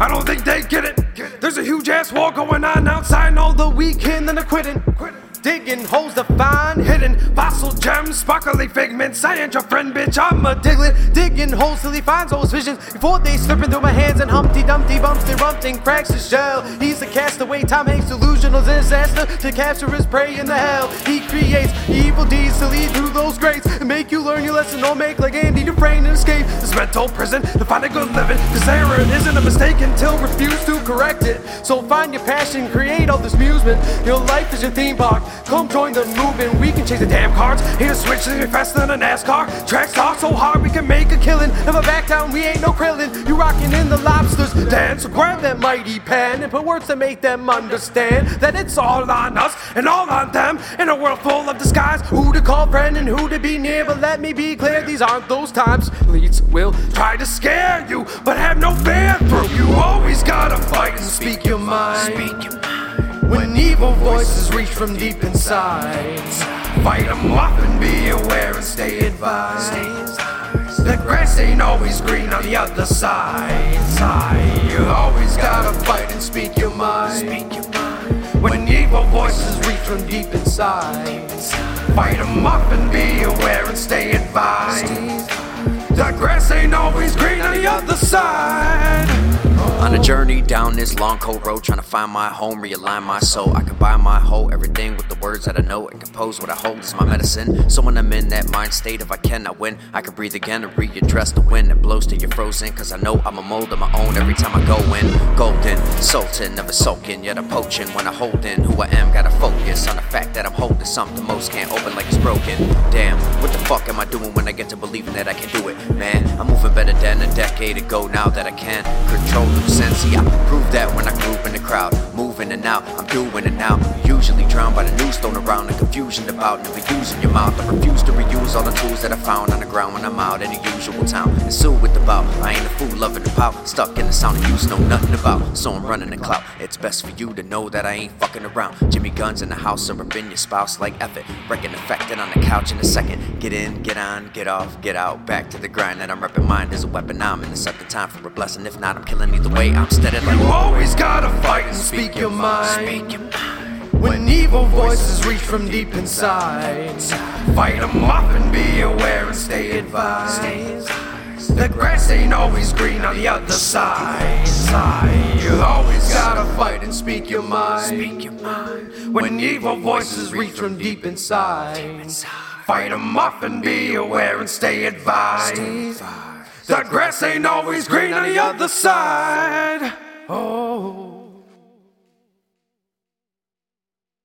I don't think they get it. There's a huge ass war going on outside all the weekend, then they're quitting. Digging holes to find hidden fossil gems, sparkly figments. I ain't your friend, bitch. I'm a Diglett. Digging holes till he finds those visions before they slip through my hands and Humpty Dumpty bumps the rumpting cracks his shell. He's a castaway. Tom Hanks delusional disaster to capture his prey in the hell. He creates evil deeds to lead through those grades and make you learn your lesson or make like Andy Dufresne and escape this mental prison to find a good living. Cause error isn't a mistake until refused to correct it. So find your passion, create all this amusement. Your life is your theme park. Come join the movement. We can chase the damn cards. Hit a switch to faster than a NASCAR. Tracks talk so hard we can make a killing. Never back down, we ain't no krillin. You rockin' in the lobsters dance. Grab that mighty pen and put words to make them understand that it's all on us and all on them. In a world full of disguise, who to call friend and who to be near. But let me be clear, these aren't those times. Leads will try to scare you, but have no fear evil voices reach from deep inside, fight them off and be aware and stay advised. The grass ain't always green on the other side. You always gotta fight and speak your mind. When evil voices reach from deep inside, fight them off and be aware and stay advised. The grass ain't always green on the other side. On a journey down this long cold road, trying to find my home, realign my soul. I combine my whole everything with the words that I know and compose what I hold is my medicine. So when I'm in that mind state, if I cannot win, I can breathe again and readdress the wind that blows till you're frozen. Cause I know I'm a mold of my own every time I go in. Golden, sultan, never sulking, yet I'm poaching when I hold in who I am. Gotta focus on the fact that I'm holding something most can't open like it's broken. Damn, what the fuck am I doing when I get to believing that I can do it? Man, I'm moving better than a decade ago now that I can control the sense. I proved that when I grew up in the crowd. Moving and out, I'm doing it now. Usually drowned by the news thrown around and confusion about never using your mouth. I refuse reuse all the tools that I found on the ground when I'm out in the usual town. And so with the bout, I ain't a fool loving the pout. Stuck in the sound of use, know nothing about. So I'm running the clout. It's best for you to know that I ain't fucking around. Jimmy Guns in the house, or been your spouse like effort. Wrecking affected on the couch in a second. Get in, get on, get off, get out. Back to the grind that I'm repping mine is a weapon. I'm in the second time for a blessing. If not, I'm killing either way. I'm steady like You always gotta fight and speak your mind. When evil voices reach from deep inside, fight them off and be aware and stay advised. The grass ain't always green on the other side. You always gotta fight and speak your mind. When evil voices reach from deep inside, fight them off and be aware and stay advised. The grass ain't always green on the other side. Oh.